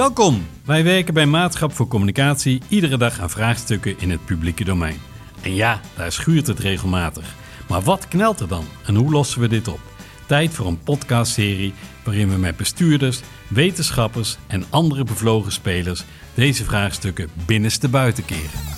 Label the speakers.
Speaker 1: Welkom! Wij werken bij Maatschap voor Communicatie iedere dag aan vraagstukken in het publieke domein. En ja, daar schuurt het regelmatig. Maar wat knelt er dan en hoe lossen we dit op? Tijd voor een podcastserie waarin we met bestuurders, wetenschappers en andere bevlogen spelers deze vraagstukken binnenste buiten keren.